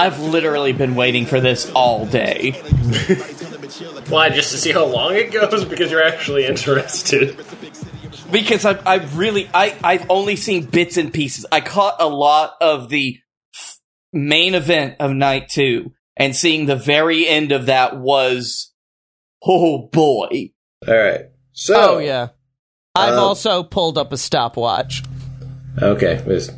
I've literally been waiting for this all day. Why? Just to see how long it goes? Because you're actually interested. Because I've, I've really, I, I've only seen bits and pieces. I caught a lot of the main event of night two, and seeing the very end of that was, oh boy. All right. So, Oh yeah. I've Uh, also pulled up a stopwatch. okay, this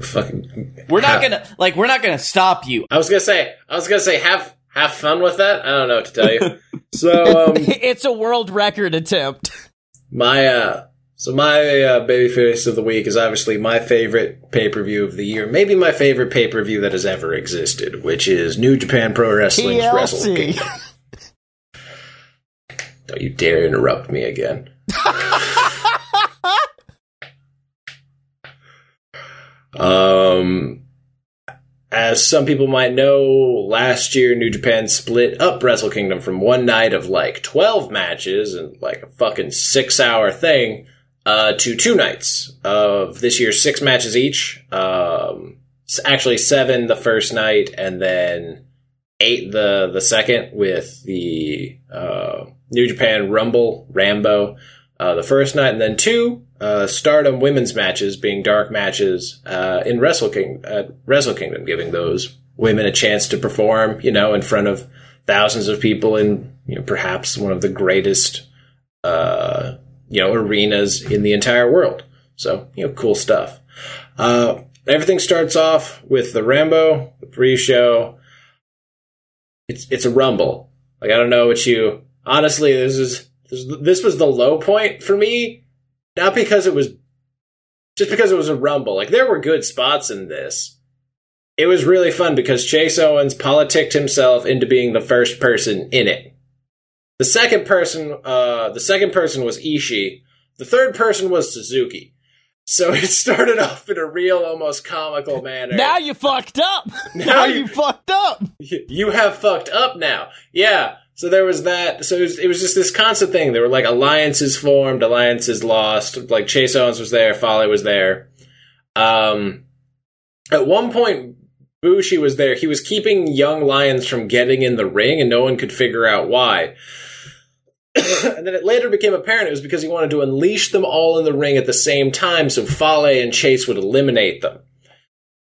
fucking. We're not Ha- gonna, like, we're not gonna stop you. I was gonna say. I was gonna say. Have have fun with that. I don't know what to tell you. so, um, it's a world record attempt. my uh, so my uh, babyface of the week is obviously my favorite pay per view of the year. Maybe my favorite pay per view that has ever existed, which is New Japan Pro Wrestling's Wrestle Kingdom. Don't you dare interrupt me again. um, as some people might know, last year New Japan split up Wrestle Kingdom from one night of like 12 matches and like a fucking six hour thing uh, to two nights of this year's six matches each. Um, actually, seven the first night and then eight the, the second with the uh, New Japan Rumble, Rambo. Uh, the first night, and then two uh, Stardom women's matches being dark matches uh, in Wrestle King uh, Wrestle Kingdom, giving those women a chance to perform, you know, in front of thousands of people in you know perhaps one of the greatest uh, you know arenas in the entire world. So you know, cool stuff. Uh, everything starts off with the Rambo, the pre-show. It's it's a rumble. Like I don't know what you honestly. This is this, this was the low point for me. Not because it was just because it was a rumble. Like there were good spots in this. It was really fun because Chase Owens politicked himself into being the first person in it. The second person, uh, the second person was Ishii. The third person was Suzuki. So it started off in a real, almost comical manner. Now you fucked up. Now Now you- you fucked up. you have fucked up now. Yeah. So there was that. So it was, it was just this constant thing. There were like alliances formed, alliances lost. Like Chase Owens was there, Fale was there. Um, at one point, Bushi was there. He was keeping young lions from getting in the ring, and no one could figure out why. and then it later became apparent it was because he wanted to unleash them all in the ring at the same time, so Fale and Chase would eliminate them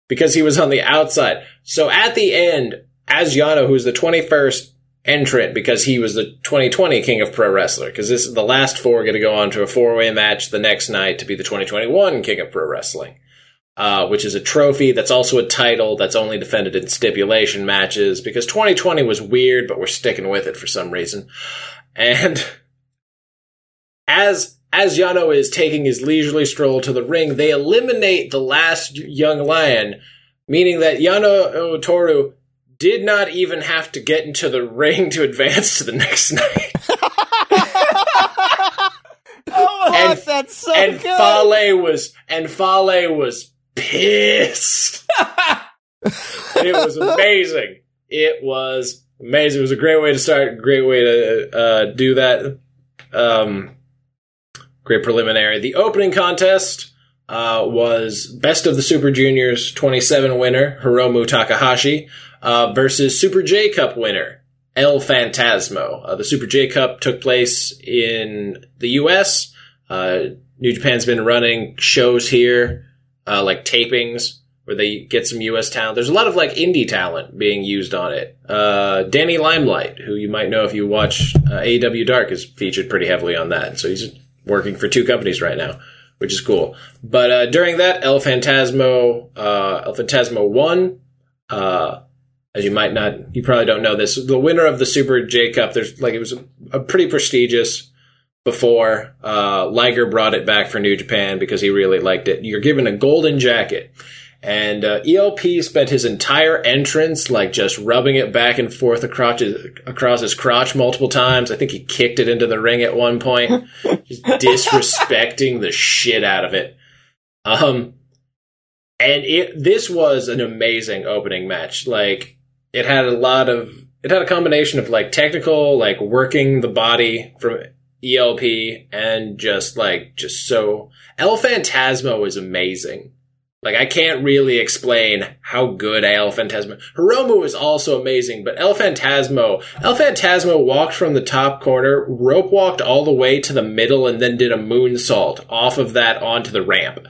because he was on the outside. So at the end, as Yano, who's the 21st entrant because he was the 2020 King of Pro Wrestler, because this is the last four going to go on to a four way match the next night to be the 2021 King of Pro Wrestling, uh, which is a trophy that's also a title that's only defended in stipulation matches because 2020 was weird, but we're sticking with it for some reason. And as as Yano is taking his leisurely stroll to the ring, they eliminate the last young lion, meaning that Yano Toru did not even have to get into the ring to advance to the next night. Oh, And- that's so and good. Fale was and Fale was pissed. it was amazing. It was amazing. It was a great way to start. Great way to uh, do that. Um, great preliminary. The opening contest uh, was best of the Super Juniors 27 winner Hiromu Takahashi uh, versus Super J Cup winner El Phantasmo. Uh, the Super J Cup took place in the U.S. Uh, New Japan's been running shows here, uh, like tapings, where they get some U.S. talent. There's a lot of like indie talent being used on it. Uh, Danny Limelight, who you might know if you watch uh, AEW Dark, is featured pretty heavily on that. So he's working for two companies right now, which is cool. But uh, during that, El Phantasmo, uh, El Phantasmo won. Uh, as you might not, you probably don't know this. The winner of the Super J Cup, there's like it was a, a pretty prestigious before. Uh, Liger brought it back for New Japan because he really liked it. You're given a golden jacket. And uh, ELP spent his entire entrance like just rubbing it back and forth across his, across his crotch multiple times. I think he kicked it into the ring at one point, just disrespecting the shit out of it. Um, and it this was an amazing opening match. Like it had a lot of it had a combination of like technical, like working the body from ELP, and just like just so El Phantasmo is amazing. Like I can't really explain how good El Phantasmo. Hiromu is also amazing, but El Phantasmo, El Phantasmo walked from the top corner, rope walked all the way to the middle, and then did a moonsault off of that onto the ramp.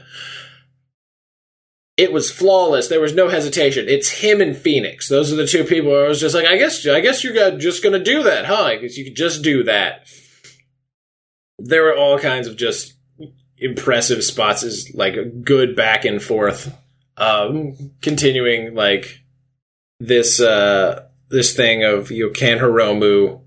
It was flawless. There was no hesitation. It's him and Phoenix. Those are the two people. I was just like, I guess, I guess you're just gonna do that, huh? Because you could just do that. There were all kinds of just impressive spots is like a good back and forth um continuing like this uh this thing of you know, can Hiromu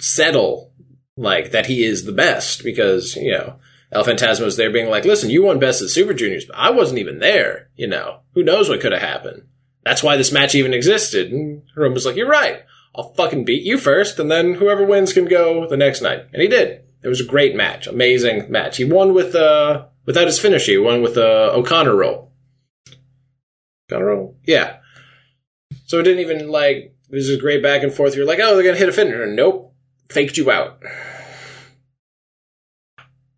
settle like that he is the best because you know El Phantasmo was there being like listen you won best at Super Juniors but I wasn't even there you know? Who knows what could have happened? That's why this match even existed. And Hiromu was like you're right. I'll fucking beat you first and then whoever wins can go the next night. And he did it was a great match, amazing match. He won with uh without his finish. He won with uh O'Connor roll. O'Connor roll, yeah. So it didn't even like this is great back and forth. You're like, oh, they're gonna hit a finisher. Nope, faked you out.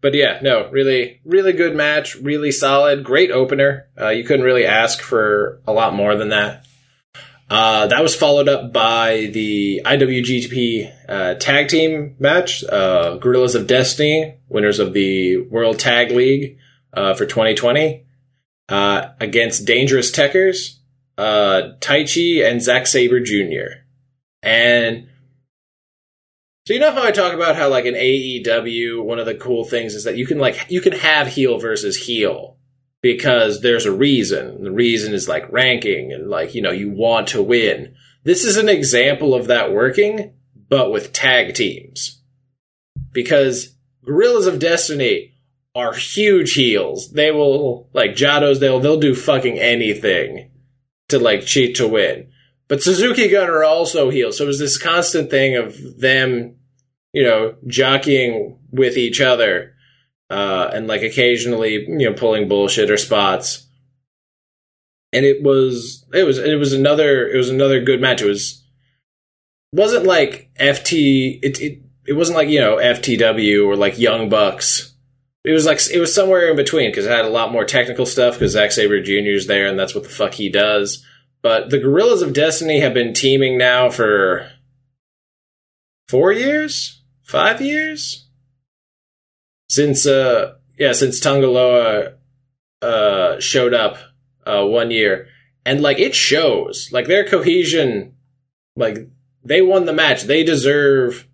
But yeah, no, really, really good match, really solid, great opener. Uh, you couldn't really ask for a lot more than that. Uh, that was followed up by the IWGP uh, tag team match. Uh, Gorillas of Destiny, winners of the World Tag League uh, for 2020, uh, against Dangerous Tekkers, uh, Taichi, and Zack Sabre Jr. And so you know how I talk about how like an AEW, one of the cool things is that you can like you can have heel versus heel because there's a reason. The reason is like ranking and like, you know, you want to win. This is an example of that working, but with tag teams. Because Gorillas of Destiny are huge heels. They will, like Jados, they'll, they'll do fucking anything to like cheat to win. But Suzuki Gun are also heels. So it was this constant thing of them, you know, jockeying with each other uh, and like occasionally you know pulling bullshit or spots. And it was it was it was another it was another good match. It was wasn't like FT it it it wasn't like you know FTW or like Young Bucks. It was like it was somewhere in between because it had a lot more technical stuff because Zack Sabre Jr. is there and that's what the fuck he does. But the Gorillas of Destiny have been teaming now for four years, five years since uh yeah since Tanga Loa uh showed up uh one year and like it shows like their cohesion like they won the match they deserve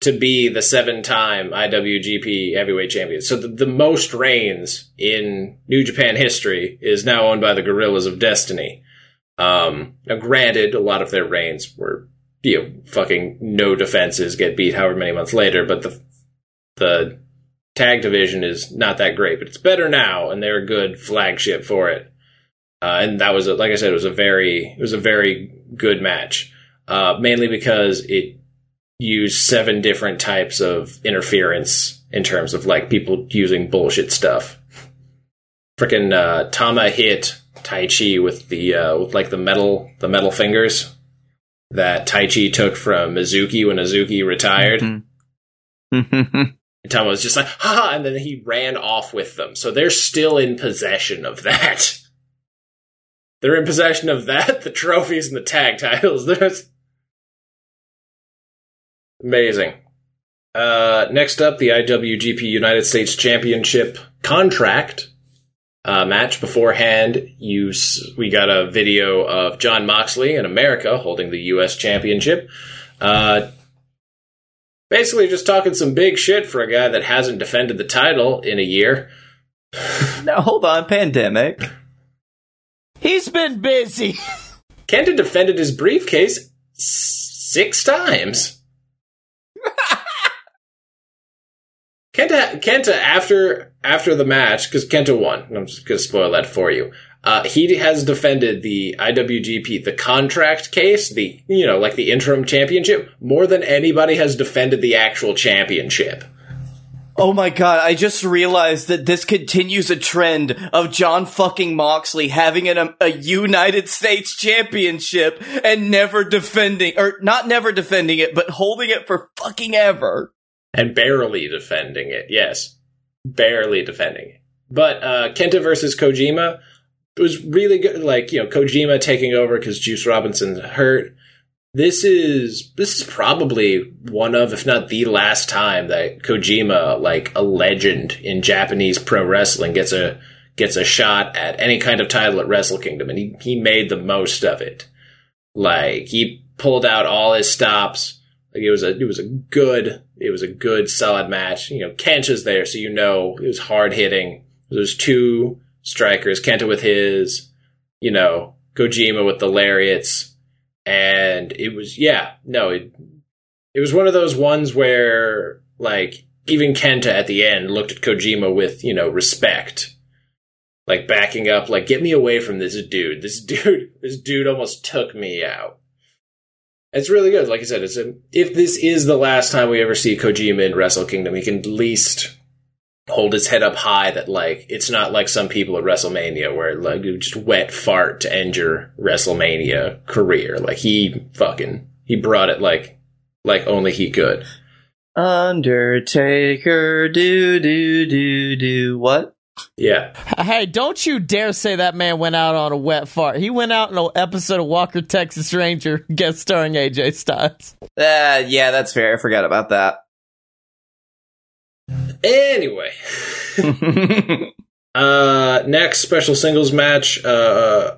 to be the seven time IWGP heavyweight champion. So the, the most reigns in New Japan history is now owned by the Gorillas of Destiny. Um, now granted, a lot of their reigns were, you know, fucking no defenses get beat however many months later, but the, the tag division is not that great, but it's better now, and they're a good flagship for it. Uh, and that was, a, like I said, it was a very, it was a very good match. Uh, mainly because it used seven different types of interference in terms of like people using bullshit stuff. Freaking uh, Tama hit Taichi with the uh, with like the metal the metal fingers that Taichi took from Iizuka when Iizuka retired. Mm-hmm. And Tama was just like, ha, and then he ran off with them. So they're still in possession of that. They're in possession of that, the trophies, and the tag titles. There's amazing. Uh, next up, the IWGP United States Championship contract uh, match. Beforehand, you we got a video of Jon Moxley in America holding the U.S. Championship. Uh, basically, just talking some big shit for a guy that hasn't defended the title in a year. Now hold on, pandemic. He's been busy. Kenta defended his briefcase s- six times. Kenta, Kenta, after after the match, because Kenta won. I'm just gonna spoil that for you. Uh, he has defended the IWGP, the contract case, the you know, like the interim championship, more than anybody has defended the actual championship. Oh my god, I just realized that this continues a trend of Jon fucking Moxley having an, a United States championship and never defending, or not never defending it, but holding it for fucking ever. and barely defending it. Yes, barely defending it. But uh, Kenta versus Kojima was really good. Like you know, Kojima taking over because Juice Robinson's hurt. This is this is probably one of, if not the last time that Kojima, like a legend in Japanese pro wrestling, gets a gets a shot at any kind of title at Wrestle Kingdom, and he he made the most of it. Like he pulled out all his stops. Like it was a it was a good it was a good solid match. You know, Kenta's there, so you know it was hard hitting. There's two strikers, Kenta with his, you know, Kojima with the lariats, and it was yeah, no, it it was one of those ones where like even Kenta at the end looked at Kojima with you know respect, like backing up, like get me away from this dude. This dude, this dude almost took me out. It's really good. Like I said, it's a, if this is the last time we ever see Kojima in Wrestle Kingdom, he can at least hold his head up high that like it's not like some people at WrestleMania where like you just wet fart to end your WrestleMania career. Like he fucking he brought it like like only he could. Undertaker, do do do do what? Yeah. Hey, don't you dare say that man went out on a wet fart. He went out in an episode of Walker Texas Ranger, guest starring AJ Styles. Uh, yeah, that's fair. I forgot about that. Anyway, uh, next special singles match, uh,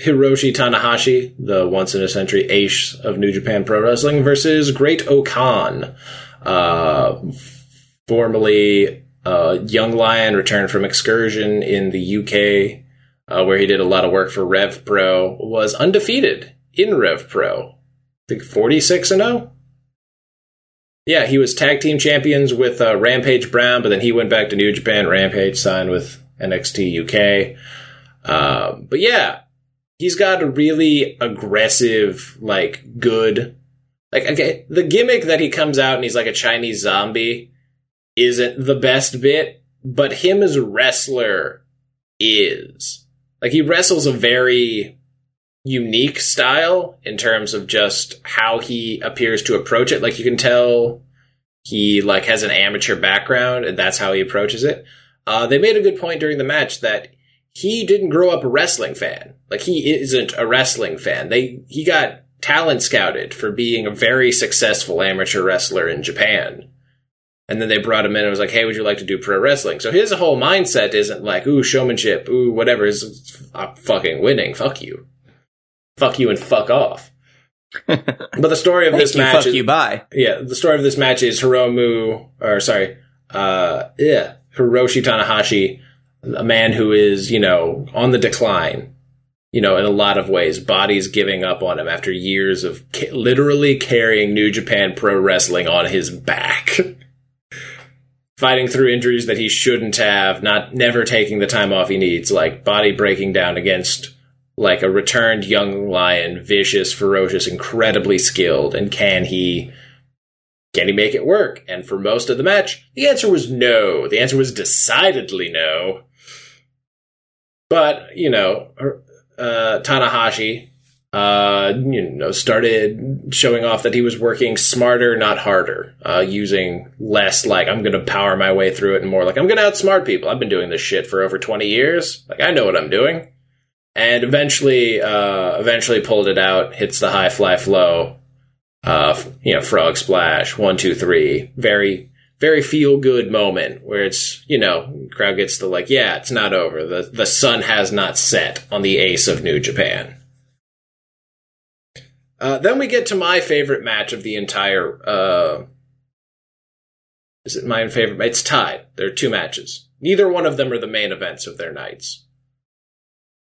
Hiroshi Tanahashi, the once in a century ace of New Japan Pro Wrestling, versus Great O-Khan, uh, formerly uh, Young Lion, returned from excursion in the UK, uh, where he did a lot of work for Rev Pro, was undefeated in Rev Pro. I think 46 and 0. Yeah, he was tag team champions with uh, Rampage Brown, but then he went back to New Japan. Rampage signed with NXT UK. Uh, but yeah, he's got a really aggressive, like good, like okay, the gimmick that he comes out and he's like a Chinese zombie isn't the best bit, but him as a wrestler is like he wrestles a very unique style in terms of just how he appears to approach it. Like you can tell he like has an amateur background and that's how he approaches it. Uh, they made a good point during the match that he didn't grow up a wrestling fan. Like he isn't a wrestling fan. They he got talent scouted for being a very successful amateur wrestler in Japan. And then they brought him in and was like, "Hey, would you like to do pro wrestling?" So his whole mindset isn't like, "Ooh, showmanship, ooh, whatever." Is fucking winning. Fuck you fuck you and fuck off. but the story of this you, match fuck is, you, bye. yeah, the story of this match is Hiromu, or sorry, uh, yeah, Hiroshi Tanahashi, a man who is, you know, on the decline, you know, in a lot of ways. Body's giving up on him after years of ca- literally carrying New Japan Pro Wrestling on his back. Fighting through injuries that he shouldn't have, not never taking the time off he needs, like body breaking down against like a returned young lion, vicious, ferocious, incredibly skilled, and can he can he make it work? And for most of the match, the answer was no. The answer was decidedly no. But you know, uh, Tanahashi, uh, you know, started showing off that he was working smarter, not harder, uh, using less like I'm going to power my way through it, and more like I'm going to outsmart people. I've been doing this shit for over 20 years. Like I know what I'm doing and eventually, uh, eventually pulled it out, hits the high fly flow, uh, you know, frog splash, one, two, three, very, very feel good moment where it's, you know, crowd gets the like, yeah, it's not over. The, the sun has not set on the ace of New Japan. Uh, then we get to my favorite match of the entire, uh, is it my favorite? It's tied. There are two matches. Neither one of them are the main events of their nights.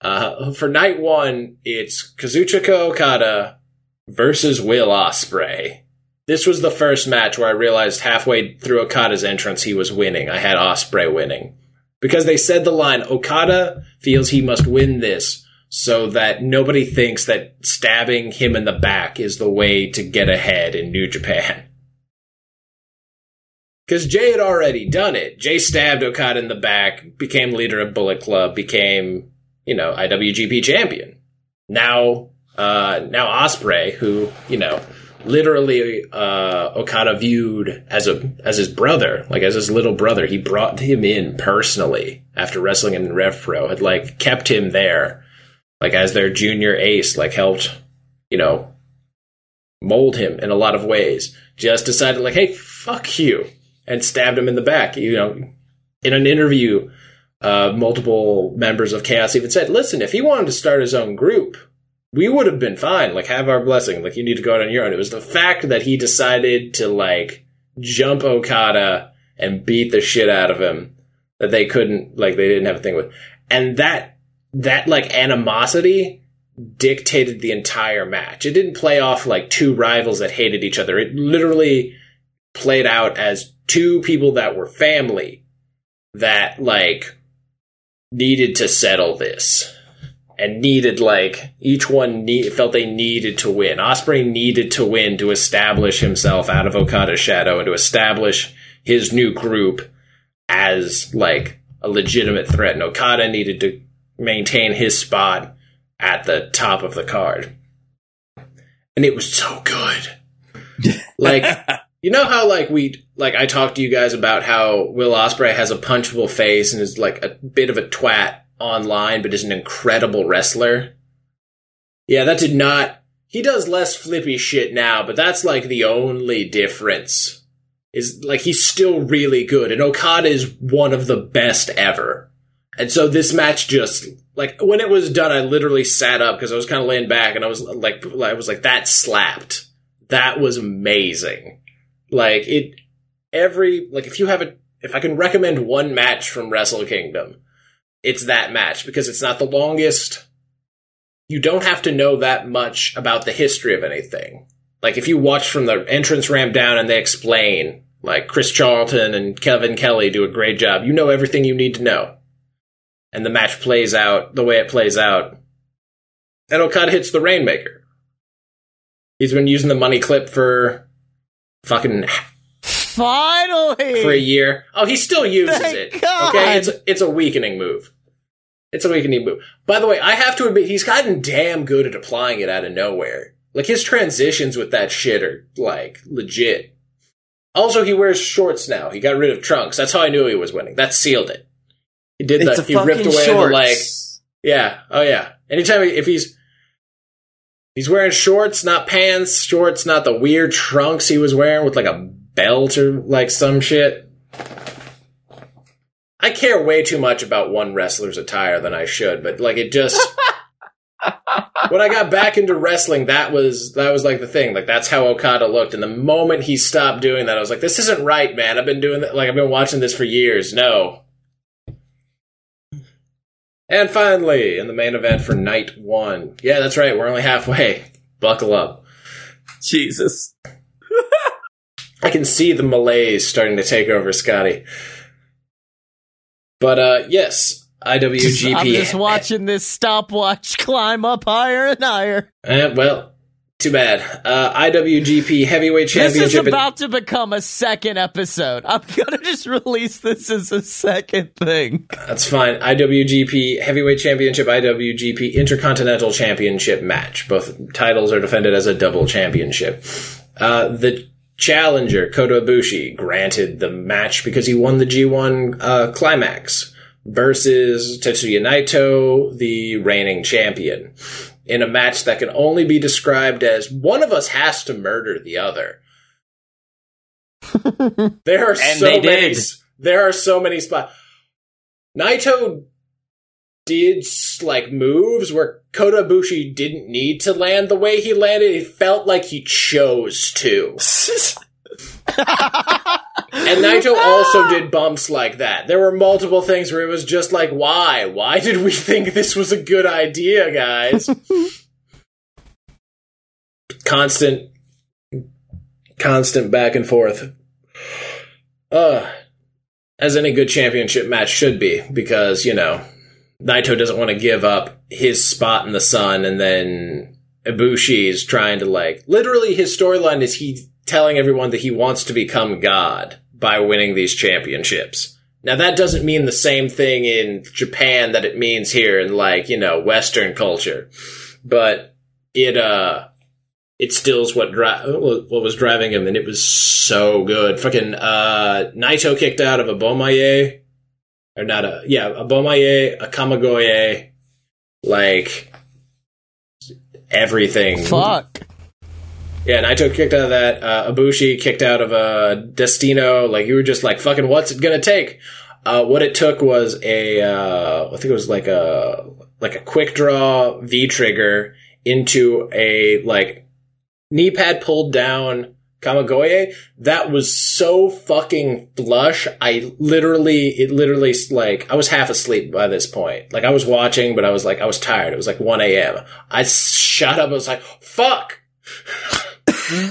Uh, for night one, it's Kazuchika Okada versus Will Ospreay. This was the first match where I realized halfway through Okada's entrance he was winning. I had Osprey winning because they said the line Okada feels he must win this so that nobody thinks that stabbing him in the back is the way to get ahead in New Japan. Because Jay had already done it. Jay stabbed Okada in the back, became leader of Bullet Club, became you know, IWGP champion. Now, uh, now Ospreay, who, you know, literally uh, Okada viewed as a as his brother, like as his little brother. He brought him in personally after wrestling in Rev Pro, had like kept him there, like as their junior ace, like helped, you know, mold him in a lot of ways. Just decided like, hey, fuck you, and stabbed him in the back. You know, in an interview. Uh, multiple members of Chaos even said, "Listen, if he wanted to start his own group, we would have been fine. Like, have our blessing. Like, you need to go out on your own. It was the fact that he decided to, like, jump Okada and beat the shit out of him that they couldn't, like, they didn't have a thing with. And that, that, like, animosity dictated the entire match. It didn't play off like two rivals that hated each other. It literally played out as two people that were family that, like, needed to settle this and needed like each one need, felt they needed to win. Ospreay needed to win to establish himself out of Okada's shadow and to establish his new group as like a legitimate threat. And Okada needed to maintain his spot at the top of the card. And it was so good. like you know how like we like I talked to you guys about how Will Ospreay has a punchable face and is like a bit of a twat online, but is an incredible wrestler. Yeah, that did not. He does less flippy shit now, but that's like the only difference. Is like he's still really good, and Okada is one of the best ever. And so this match just like when it was done, I literally sat up because I was kind of laying back, and I was like, I was like, that slapped. That was amazing. Like it, every like if you have a, if I can recommend one match from Wrestle Kingdom, it's that match because it's not the longest. You don't have to know that much about the history of anything. Like if you watch from the entrance ramp down and they explain, like Chris Charlton and Kevin Kelly do a great job. You know everything you need to know. And the match plays out the way it plays out. And Okada hits the Rainmaker. He's been using the money clip for fucking Finally! for a year. Oh, he still uses Thank it. God. Okay, it's it's a weakening move. It's a weakening move. By the way, I have to admit he's gotten damn good at applying it out of nowhere. Like his transitions with that shit are like legit. Also, he wears shorts now. He got rid of trunks. That's how I knew he was winning. That sealed it. He did It's that. He ripped away shorts. the like. Yeah. Oh yeah. Anytime he- if he's he's wearing shorts, not pants, shorts, not the weird trunks he was wearing with like a belt or like some shit. I care way too much about one wrestler's attire than I should, but like it just when I got back into wrestling, that was that was like the thing. Like that's how Okada looked. And the moment he stopped doing that, I was like, "This isn't right, man. I've been doing that. Like I've been watching this for years. No." And finally, in the main event for night one, yeah, that's right. We're only halfway. Buckle up. Jesus. I can see the malaise starting to take over Scotty. But uh yes, IWGP. I'm just watching this stopwatch climb up higher and higher. Eh, well, too bad. Uh, IWGP Heavyweight Championship. This is about to become a second episode. I'm gonna just release this as a second thing. That's fine. IWGP Heavyweight Championship, IWGP Intercontinental Championship match. Both titles are defended as a double championship. Uh, the challenger, Kota Ibushi, granted the match because he won the G1 uh, climax versus Tetsuya Naito, the reigning champion, in a match that can only be described as one of us has to murder the other. There are And so they many. did. There are so many spots. Naito did like moves where Kota Ibushi didn't need to land the way he landed. It felt like he chose to. And Naito also did bumps like that. There were multiple things where it was just like, why? Why did we think this was a good idea, guys? constant, constant back and forth. Uh, as any good championship match should be, because, you know, Naito doesn't want to give up his spot in the sun, and then Ibushi is trying to, like, literally his storyline is he telling everyone that he wants to become God by winning these championships. Now that doesn't mean the same thing in Japan that it means here in like, you know, Western culture. But it uh it stills what dri- what was driving him, and it was so good. Fucking uh, Naito kicked out of a Bomaye, or not a yeah a Bomaye, a Kamigoye, like everything. Fuck. Yeah, Naito kicked out of that. Uh, Ibushi kicked out of a Destino. Like you were just like fucking. What's it gonna take? Uh, what it took was a. Uh, I think it was like a like a quick draw V trigger into a like knee pad pulled down Kamigoye. That was so fucking flush. I literally, it literally like I was half asleep by this point. Like I was watching, but I was like I was tired. It was like one a.m. I shot up. I was like, fuck.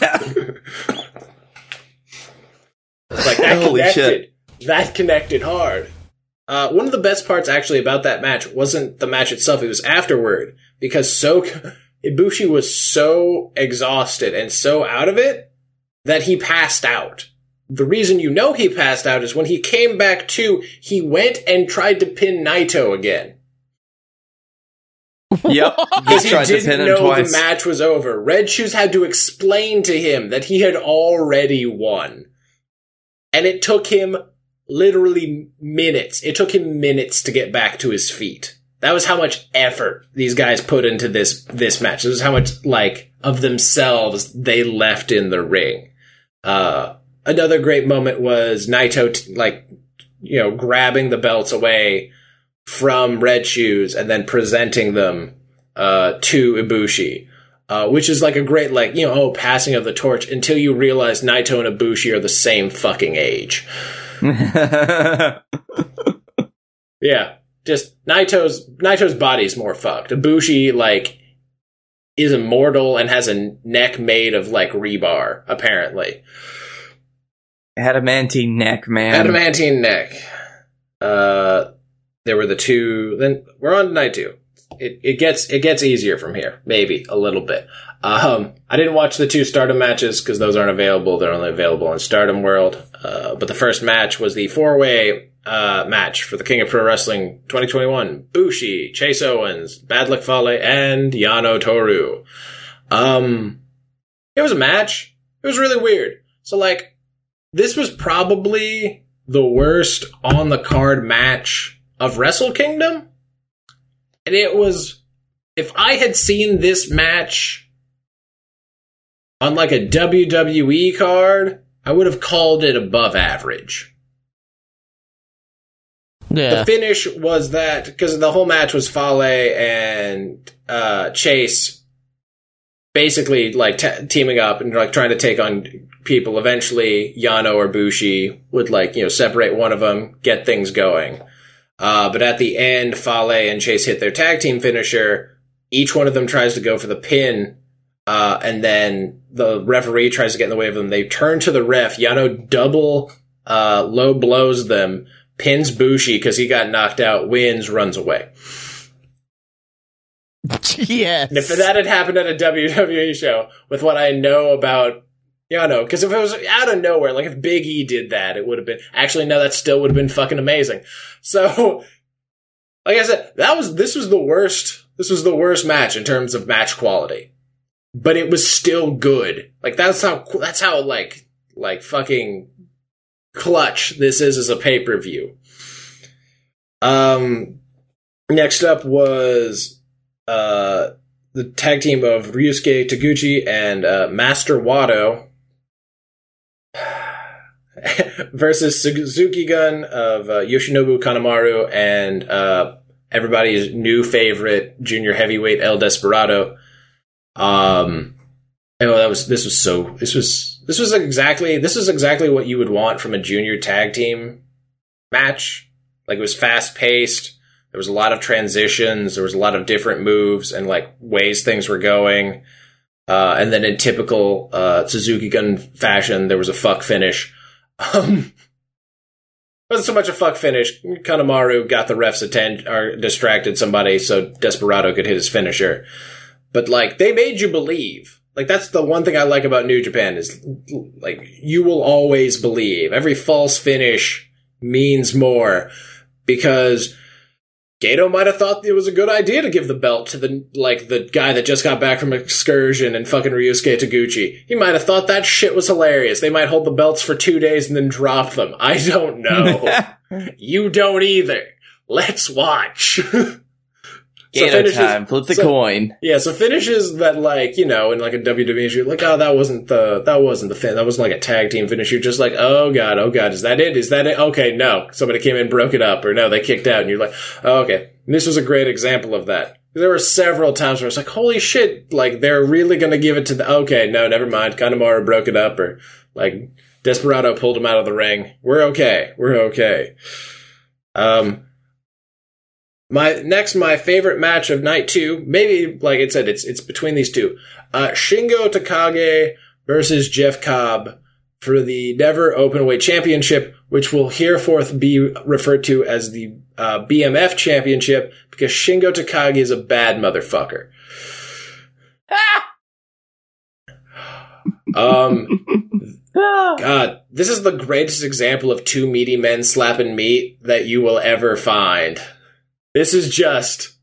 like that Holy connected. shit. That connected hard. Uh, one of the best parts actually about that match wasn't the match itself; it was afterward because so Ibushi was so exhausted and so out of it that he passed out. The reason you know he passed out is when he came back to, he went and tried to pin Naito again. Yep. He tried to didn't pin him know twice. the match was over. Red Shoes had to explain to him that he had already won. And it took him literally minutes. It took him minutes to get back to his feet. That was how much effort these guys put into this this match. This is how much like of themselves they left in the ring. Uh, another great moment was Naito t- like you know grabbing the belts away from Red Shoes and then presenting them uh, to Ibushi. Uh, which is like a great, like, you know, oh, passing of the torch until you realize Naito and Ibushi are the same fucking age. Yeah, just Naito's Naito's body's more fucked. Ibushi like is immortal and has a neck made of like rebar. Apparently, Adamantine neck, man. adamantine neck. Uh, there were the two. Then we're on to night two. It it gets it gets easier from here, maybe a little bit. Um, I didn't watch the two Stardom matches because those aren't available. They're only available in Stardom World. Uh, but the first match was the four way uh, match for the King of Pro Wrestling 2021. Bushi, Chase Owens, Bad Luck Fale, and Yano Toru. Um, it was a match. It was really weird. So like, this was probably the worst on the card match of Wrestle Kingdom. And it was, if I had seen this match on like a WWE card, I would have called it above average. Yeah. The finish was that because the whole match was Fale and uh, Chase basically like t- teaming up and like trying to take on people. Eventually, Yano or Bushi would like you know separate one of them, get things going. Uh, but at the end, Fale and Chase hit their tag team finisher. Each one of them tries to go for the pin, uh, and then the referee tries to get in the way of them. They turn to the ref. Yano double uh, low blows them, pins Bushi because he got knocked out, wins, runs away. yes. And if that had happened at a WWE show with what I know about Yano, because if it was out of nowhere, like if Big E did that, it would have been actually no, that still would have been fucking amazing. So, like I said, that was this was the worst. This was the worst match in terms of match quality, but it was still good. Like that's how that's how like like fucking clutch this is as a pay per view. Um, next up was uh the tag team of Ryusuke Taguchi and uh, Master Wato versus Suzuki Gun of uh, Yoshinobu Kanemaru and uh, everybody's new favorite junior heavyweight El Desperado. Um, oh, that was this was so this was this was exactly this is exactly what you would want from a junior tag team match. Like it was fast paced. There was a lot of transitions. There was a lot of different moves and like ways things were going. Uh, and then in typical uh, Suzuki Gun fashion, there was a fuck finish. Um, wasn't so much a fuck finish. Kanemaru got the ref's attention or distracted somebody so Desperado could hit his finisher. But like they made you believe. Like that's the one thing I like about New Japan is like you will always believe. Every false finish means more because Gedo might have thought it was a good idea to give the belt to the like the guy that just got back from excursion and fucking Ryusuke Taguchi. He might have thought that shit was hilarious. They might hold the belts for two days and then drop them. I don't know. you don't either. Let's watch. Gedo finishes- time. Flip the so- coin. Yeah, so finishes that like you know in like a WWE you're like oh that wasn't the that wasn't the fin that wasn't like a tag team finish. You're just like oh god oh god is that it is that it okay no somebody came in broke it up or no they kicked out and you're like oh, okay and this was a great example of that. There were several times where it's like holy shit like they're really gonna give it to the okay no never mind Kanemaru broke it up or like Desperado pulled him out of the ring. We're okay we're okay. Um. My next, my favorite match of night two, maybe like it said, it's it's between these two. Uh, Shingo Takagi versus Jeff Cobb for the Never Openweight Championship, which will hereforth be referred to as the uh, BMF Championship because Shingo Takagi is a bad motherfucker. Um, God, this is the greatest example of two meaty men slapping meat that you will ever find. This is just,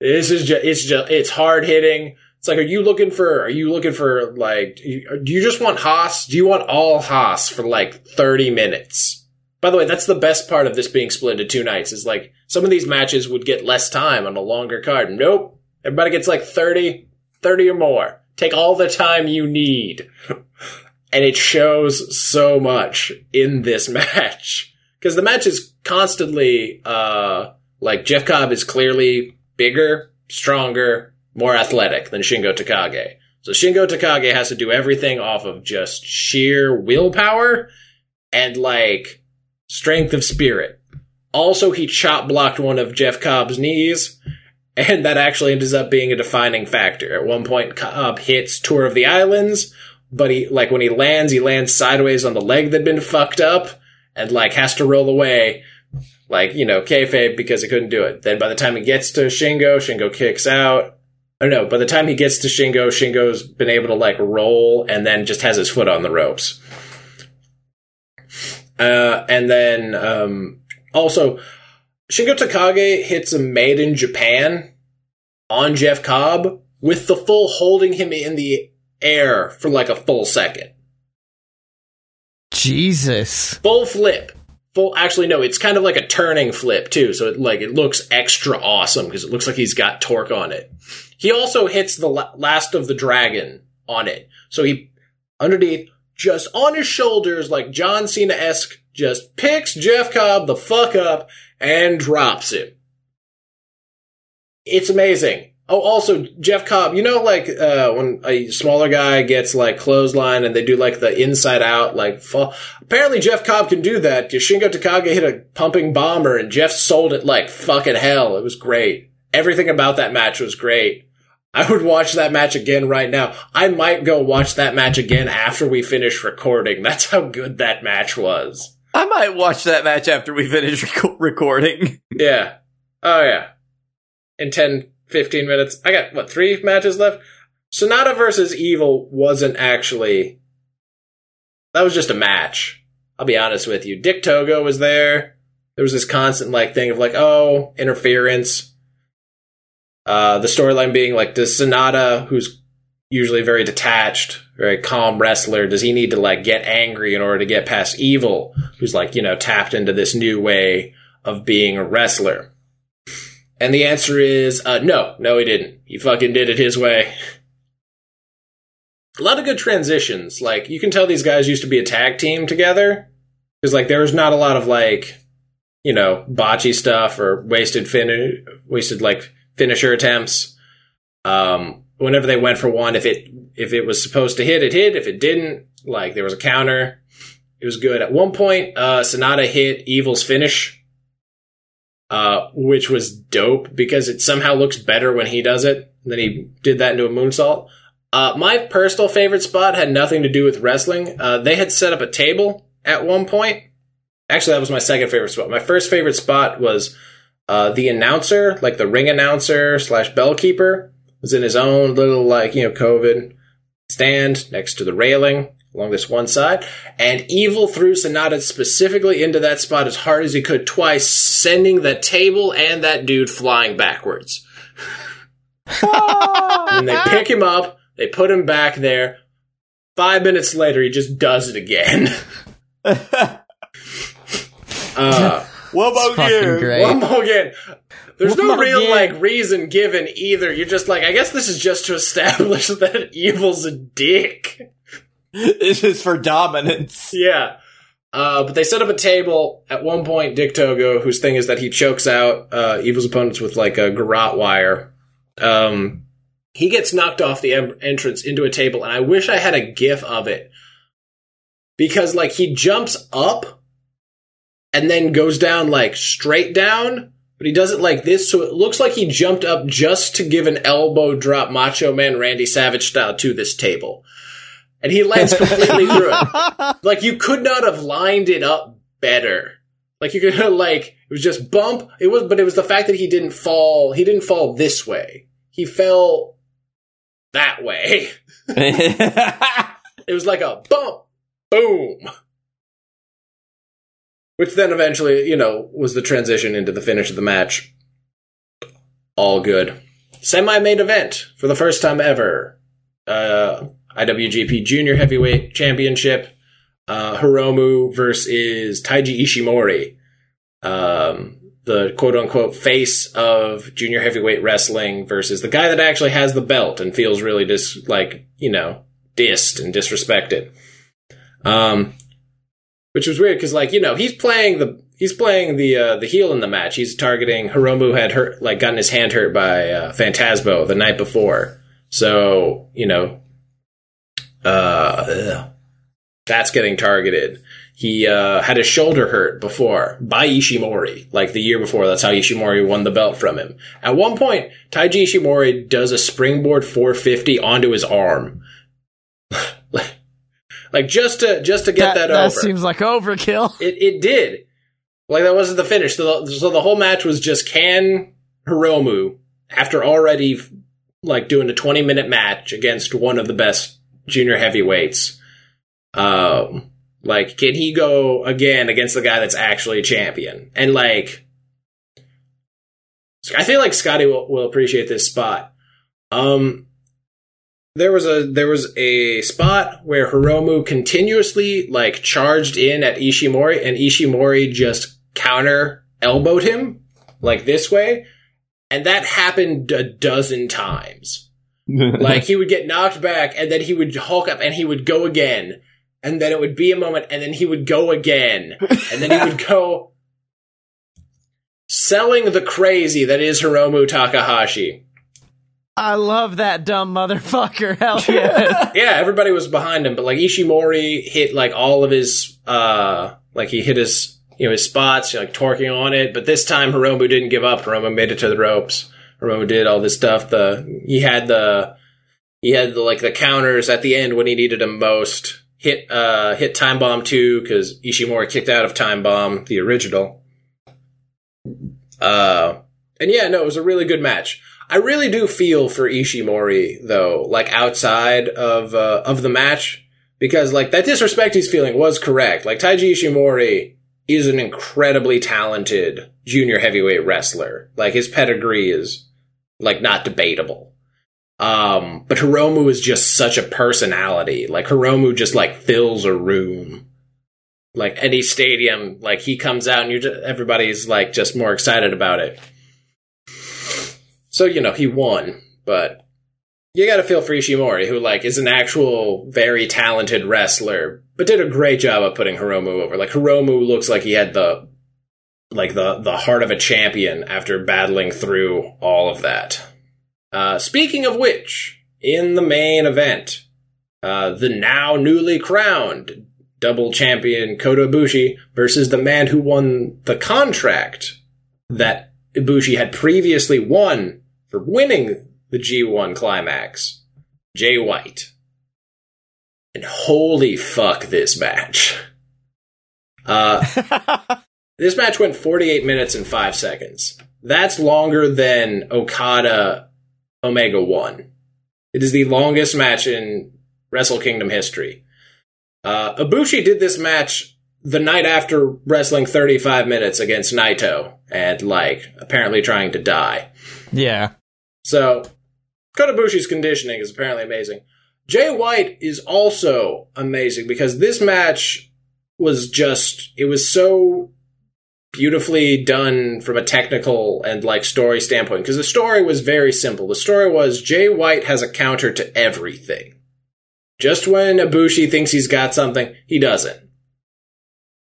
this is just, it's just, it's hard hitting. It's like, are you looking for, are you looking for like, do you, just want Haas? Do you want all Haas for like 30 minutes? By the way, that's the best part of this being split into two nights is like, some of these matches would get less time on a longer card. Nope. Everybody gets like 30, 30 or more. Take all the time you need. and it shows so much in this match. Because the match is constantly, uh, like Jeff Cobb is clearly bigger, stronger, more athletic than Shingo Takagi. So Shingo Takagi has to do everything off of just sheer willpower and like strength of spirit. Also, he chop blocked one of Jeff Cobb's knees, and that actually ends up being a defining factor. At one point, Cobb hits Tour of the Islands, but he, like, when he lands, he lands sideways on the leg that'd been fucked up, and, like, has to roll away, like, you know, kayfabe because he couldn't do it. Then by the time he gets to Shingo, Shingo kicks out. Or no, by the time he gets to Shingo, Shingo's been able to, like, roll and then just has his foot on the ropes. Uh, and then, um, also, Shingo Takagi hits a made in Japan on Jeff Cobb with the full holding him in the air for like a full second. Jesus. Full flip. Full, actually, no, it's kind of like a turning flip too. So it, like, it looks extra awesome because it looks like he's got torque on it. He also hits the la- last of the dragon on it. So he, underneath, just on his shoulders, like John Cena esque, just picks Jeff Cobb the fuck up and drops him. It's amazing. Oh, also Jeff Cobb. You know, like uh, when a smaller guy gets like clothesline and they do like the inside out like fall. Apparently, Jeff Cobb can do that. because Shingo Takagi hit a pumping bomber and Jeff sold it like fucking hell. It was great. Everything about that match was great. I would watch that match again right now. I might go watch that match again after we finish recording. That's how good that match was. I might watch that match after we finish rec- recording. Yeah. Oh yeah. In 10, 15 minutes. I got, what, three matches left? Sanada versus Evil wasn't actually. That was just a match. I'll be honest with you. Dick Togo was there. There was this constant, like, thing of, like, oh, interference. Uh, the storyline being, like, does Sanada, who's usually very detached, very calm wrestler, does he need to, like, get angry in order to get past Evil, who's, like, you know, tapped into this new way of being a wrestler? And the answer is uh, no, no, he didn't. He fucking did it his way. A lot of good transitions. Like you can tell these guys used to be a tag team together because like there was not a lot of like you know botchy stuff or wasted fin wasted like finisher attempts. Um, whenever they went for one, if it if it was supposed to hit, it hit. If it didn't, like there was a counter. It was good. At one point, uh, Sanada hit Evil's finish uh, which was dope because it somehow looks better when he does it. Then he did that into a moonsault. Uh, my personal favorite spot had nothing to do with wrestling. Uh, they had set up a table at one point. Actually, that was my second favorite spot. My first favorite spot was uh, the announcer, like the ring announcer slash bellkeeper, was in his own little like you know COVID stand next to the railing. Along this one side, and Evil threw Sanada specifically into that spot as hard as he could twice, sending the table and that dude flying backwards. and they pick him up, they put him back there. Five minutes later, he just does it again. uh, One It's more fucking year. great. one more again. There's One no real again. like reason given either. You're just like, I guess this is just to establish that evil's a dick. This is for dominance. Yeah. Uh, but they set up a table. At one point, Dick Togo, whose thing is that he chokes out uh, Evil's opponents with like a garrote wire. Um, he gets knocked off the em- entrance into a table, and I wish I had a gif of it because like he jumps up and then goes down like straight down, but he does it like this, so it looks like he jumped up just to give an elbow drop, Macho Man Randy Savage style, to this table. And he lands completely through it. Like you could not have lined it up better. Like you could have like it was just bump. It was, but it was the fact that he didn't fall. He didn't fall this way. He fell that way. It was like a bump, boom. Which then eventually, you know, was the transition into the finish of the match. All good. Semi main event for the first time ever. Uh, IWGP Junior Heavyweight Championship. Uh, Hiromu versus Taiji Ishimori. Um, the quote unquote face of junior heavyweight wrestling versus the guy that actually has the belt and feels really dis, like, you know, dissed and disrespected. Um, which was weird because, like, you know, he's playing the he's playing the uh, the heel in the match. He's targeting Hiromu had hurt like gotten his hand hurt by uh, Phantasmo the night before, so you know, uh, ugh, that's getting targeted. He uh, had his shoulder hurt before by Ishimori, like the year before. That's how Ishimori won the belt from him. At one point, Taiji Ishimori does a springboard 450 onto his arm. like just to just to get that, over. that over. seems like overkill. it it did. Like that wasn't the finish. So the, so the whole match was just can Hiromu after already like doing a 20 minute match against one of the best junior heavyweights. Um like can he go again against the guy that's actually a champion? And like I feel like Scotty will, will appreciate this spot. Um there was a there was a spot where Hiromu continuously like charged in at Ishimori and Ishimori just counter elbowed him like this way and that happened a dozen times. Like he would get knocked back and then he would hulk up and he would go again and then it would be a moment and then he would go again and then he would go selling the crazy that is Hiromu Takahashi. I love that dumb motherfucker. Hell yeah. yeah, everybody was behind him, but like Ishimori hit like all of his uh like he hit his you know his spots, like torquing on it, but this time Hiromu didn't give up. Hiromu made it to the ropes. Hiromu did all this stuff. The he had the he had the, like the counters at the end when he needed them most. Hit uh hit time bomb two because Ishimori kicked out of time bomb the original. Uh and yeah, no, it was a really good match. I really do feel for Ishimori though, like outside of uh, of the match, because like that disrespect he's feeling was correct. Like Taiji Ishimori is an incredibly talented junior heavyweight wrestler. Like his pedigree is like not debatable. Um, but Hiromu is just such a personality. Like Hiromu just like fills a room. Like any stadium, like he comes out and you just, everybody's like just more excited about it. So, you know, he won, but you gotta feel for Ishimori, who, like, is an actual very talented wrestler, but did a great job of putting Hiromu over. Like, Hiromu looks like he had the, like, the, the heart of a champion after battling through all of that. Uh, speaking of which, in the main event, uh, the now newly crowned double champion Kota Ibushi versus the man who won the contract that Ibushi had previously won for winning the G1 climax, Jay White. And holy fuck this match. Uh, this match went 48 minutes and 5 seconds. That's longer than Okada Omega 1. It is the longest match in Wrestle Kingdom history. Uh, Ibushi did this match the night after wrestling 35 minutes against Naito and, like, apparently trying to die. Yeah. So, Kota Ibushi's conditioning is apparently amazing. Jay White is also amazing because this match was just, it was so beautifully done from a technical and like story standpoint because the story was very simple. The story was Jay White has a counter to everything. Just when Ibushi thinks he's got something, he doesn't.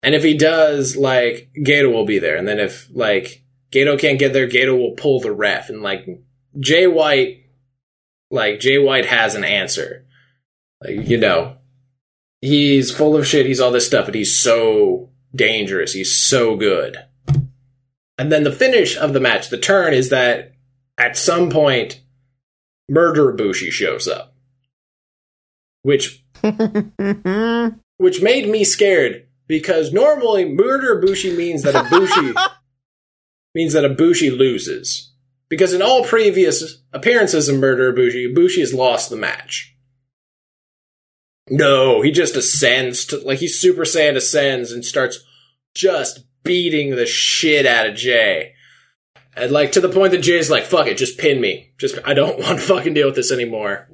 And if he does, like, Gedo will be there. And then if, like, Gedo can't get there, Gedo will pull the ref. And, like, Jay White, like, Jay White has an answer. Like, you know, he's full of shit, he's all this stuff, but he's so dangerous. He's so good. And then the finish of the match, the turn, is that at some point, Murder Bushi shows up. Which which made me scared because normally Murder Bushi means that Ibushi means that Ibushi loses. Because in all previous appearances of Murder Ibushi, Ibushi has lost the match. No, he just ascends to like he Super Saiyan ascends and starts just beating the shit out of Jay. And like to the point that Jay's like, fuck it, just pin me. Just I don't want to fucking deal with this anymore.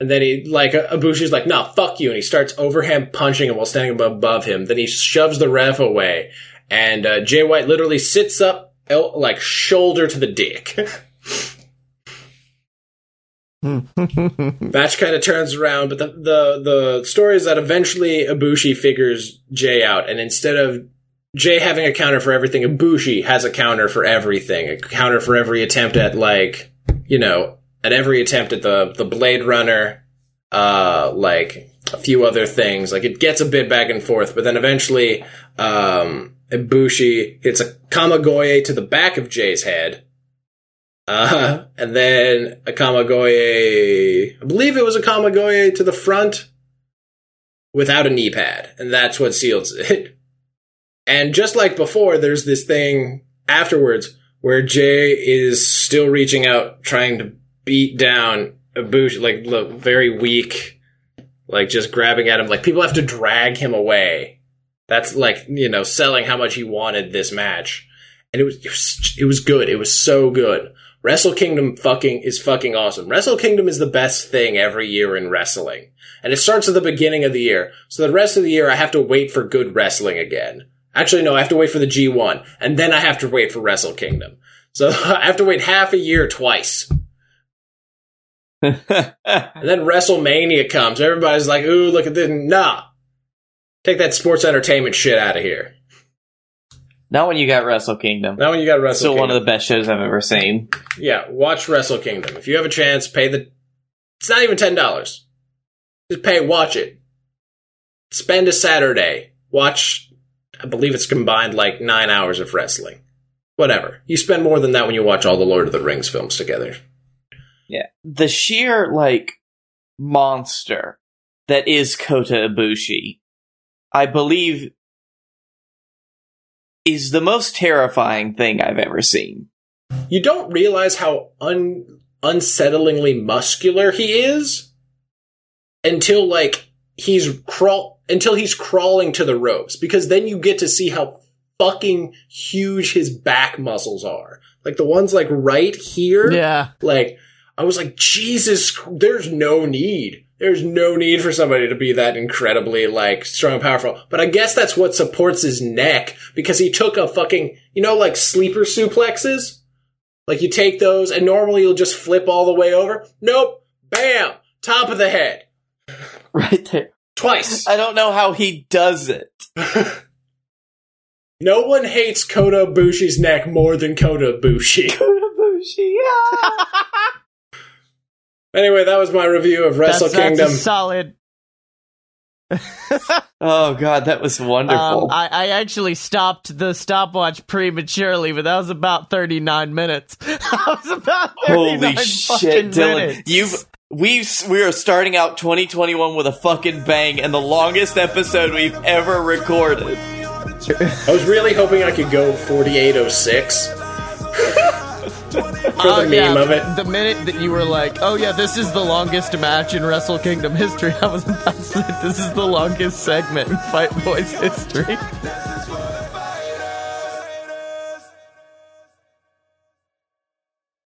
And then he like Ibushi's like, nah, fuck you, and he starts overhand punching him while standing above him. Then he shoves the ref away, and uh, Jay White literally sits up el- like shoulder to the dick. Match kind of turns around, but the, the the story is that eventually Ibushi figures Jay out, and instead of Jay having a counter for everything, Ibushi has a counter for everything, a counter for every attempt at like you know at every attempt at the the Blade Runner, uh, like a few other things. Like it gets a bit back and forth, but then eventually, um, Ibushi hits a Kamigoye to the back of Jay's head. Uh, and then a Kamigoye, I believe it was a Kamigoye to the front without a knee pad. And that's what seals it. And just like before, there's this thing afterwards where Jay is still reaching out, trying to beat down Ibushi, like look, very weak, like just grabbing at him. Like people have to drag him away. That's like you know selling how much he wanted this match, and it was it was, it was good. It was so good. Wrestle Kingdom fucking is fucking awesome. Wrestle Kingdom is the best thing every year in wrestling, and it starts at the beginning of the year. So the rest of the year, I have to wait for good wrestling again. Actually, no, I have to wait for the G1, and then I have to wait for Wrestle Kingdom. So I have to wait half a year twice. and then WrestleMania comes. Everybody's like, ooh, look at this. Nah. Take that sports entertainment shit out of here. Not when you got Wrestle Kingdom. Now when you got Wrestle Still Kingdom. one of the best shows I've ever seen. Yeah, watch Wrestle Kingdom. If you have a chance, pay the. It's not even ten dollars. Just pay, watch it. Spend a Saturday. Watch. I believe it's combined like nine hours of wrestling. Whatever. You spend more than that when you watch all the Lord of the Rings films together. Yeah. The sheer, like, monster that is Kota Ibushi, I believe, is the most terrifying thing I've ever seen. You don't realize how un- unsettlingly muscular he is until like he's crawl until he's crawling to the ropes because then you get to see how fucking huge his back muscles are. Like the ones like right here. Yeah. Like I was like Jesus there's no need. There's no need for somebody to be that incredibly like strong and powerful. But I guess that's what supports his neck because he took a fucking you know like sleeper suplexes? Like you take those and normally you'll just flip all the way over. Nope. Bam! Top of the head. Right there. Twice. I don't know how he does it. no one hates Kota Bushi's neck more than Kota Bushi. Kota Ibushi, yeah. Anyway, that was my review of Wrestle that's, Kingdom. That's a solid. oh god, that was wonderful. Um, I, I actually stopped the stopwatch prematurely, but that was about 39 minutes. that was about 39 Holy fucking shit, Dylan! minutes. You've we we are starting out 2021 with a fucking bang, and the longest episode we've ever recorded. I was really hoping I could go 4806. For Oh, the meme yeah, of it. The minute that you were like, "Oh yeah, this is the longest match in Wrestle Kingdom history," I was about to say, "This is the longest segment in Fight Boys history."